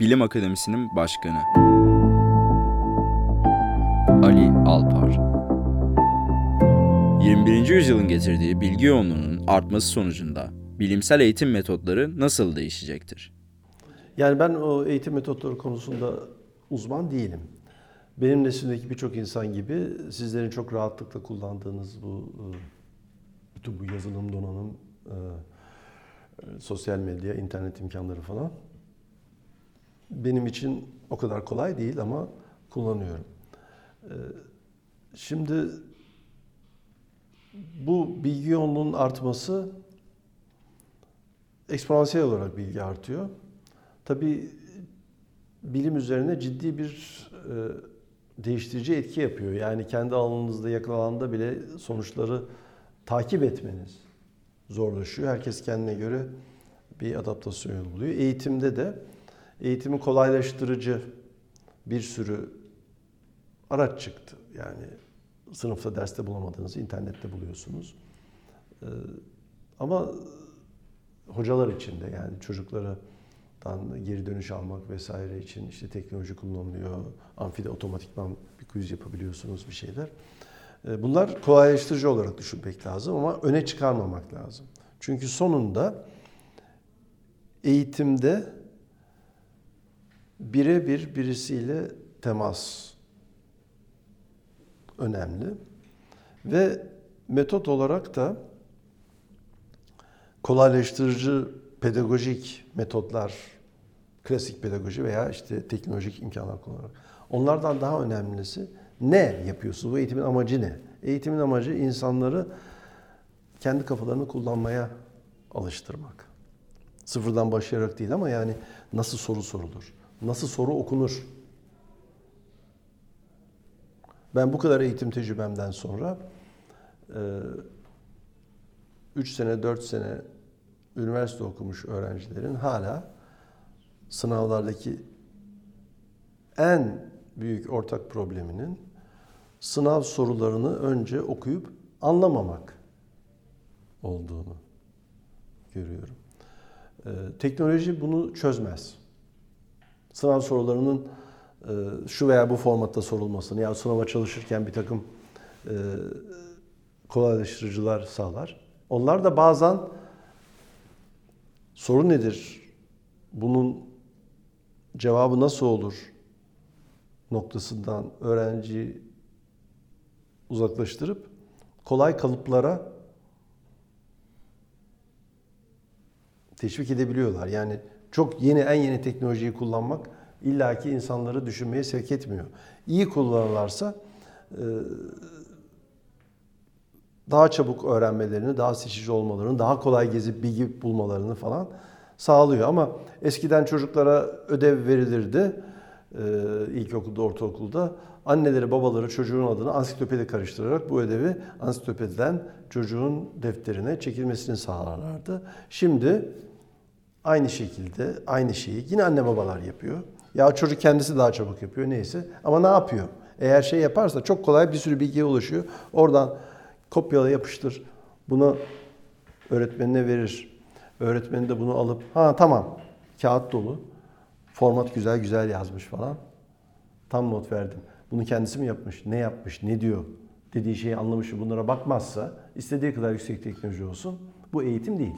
Bilim Akademisi'nin başkanı. Ali Alpar 21. yüzyılın getirdiği bilgi yoğunluğunun artması sonucunda bilimsel eğitim metotları nasıl değişecektir? Yani ben o eğitim metotları konusunda uzman değilim. Benim neslimdeki birçok insan gibi sizlerin çok rahatlıkla kullandığınız bu e, bütün bu yazılım donanım, e, e, sosyal medya, internet imkanları falan benim için o kadar kolay değil ama kullanıyorum. Şimdi bu bilgi yoğunluğunun artması eksponansiyel olarak bilgi artıyor. Tabii bilim üzerine ciddi bir e, değiştirici etki yapıyor. Yani kendi alanınızda yakın alanda bile sonuçları takip etmeniz zorlaşıyor. Herkes kendine göre bir adaptasyon buluyor. Eğitimde de eğitimi kolaylaştırıcı bir sürü araç çıktı. Yani sınıfta derste bulamadığınızı internette buluyorsunuz. Ee, ama hocalar için de yani çocuklara geri dönüş almak vesaire için işte teknoloji kullanılıyor. Amfide otomatikman bir quiz yapabiliyorsunuz bir şeyler. Ee, bunlar kolaylaştırıcı olarak düşünmek lazım ama öne çıkarmamak lazım. Çünkü sonunda eğitimde birebir birisiyle temas önemli. Ve metot olarak da kolaylaştırıcı pedagojik metotlar, klasik pedagoji veya işte teknolojik imkanlar kullanarak. Onlardan daha önemlisi ne yapıyorsunuz? Bu eğitimin amacı ne? Eğitimin amacı insanları kendi kafalarını kullanmaya alıştırmak. Sıfırdan başlayarak değil ama yani nasıl soru sorulur? Nasıl soru okunur? Ben bu kadar eğitim tecrübemden sonra 3 sene, 4 sene üniversite okumuş öğrencilerin hala sınavlardaki en büyük ortak probleminin sınav sorularını önce okuyup anlamamak olduğunu görüyorum. Ee, teknoloji bunu çözmez. Sınav sorularının e, şu veya bu formatta sorulmasını ya sınava çalışırken bir takım e, kolaylaştırıcılar sağlar. Onlar da bazen soru nedir? Bunun cevabı nasıl olur? noktasından öğrenciyi uzaklaştırıp kolay kalıplara teşvik edebiliyorlar. Yani çok yeni en yeni teknolojiyi kullanmak illaki insanları düşünmeye sevk etmiyor. İyi kullanırlarsa e, daha çabuk öğrenmelerini, daha seçici olmalarını, daha kolay gezip bilgi bulmalarını falan sağlıyor. Ama eskiden çocuklara ödev verilirdi e, ilkokulda, ortaokulda. Anneleri, babaları çocuğun adını ansiklopedi karıştırarak bu ödevi ansiklopediden çocuğun defterine çekilmesini sağlarlardı. Şimdi aynı şekilde aynı şeyi yine anne babalar yapıyor. Ya çocuk kendisi daha çabuk yapıyor neyse. Ama ne yapıyor? Eğer şey yaparsa çok kolay bir sürü bilgiye ulaşıyor. Oradan kopyala yapıştır. Bunu öğretmenine verir. Öğretmeni de bunu alıp ha tamam kağıt dolu. Format güzel güzel yazmış falan. Tam not verdim. Bunu kendisi mi yapmış? Ne yapmış? Ne diyor? Dediği şeyi anlamış bunlara bakmazsa istediği kadar yüksek teknoloji olsun bu eğitim değil.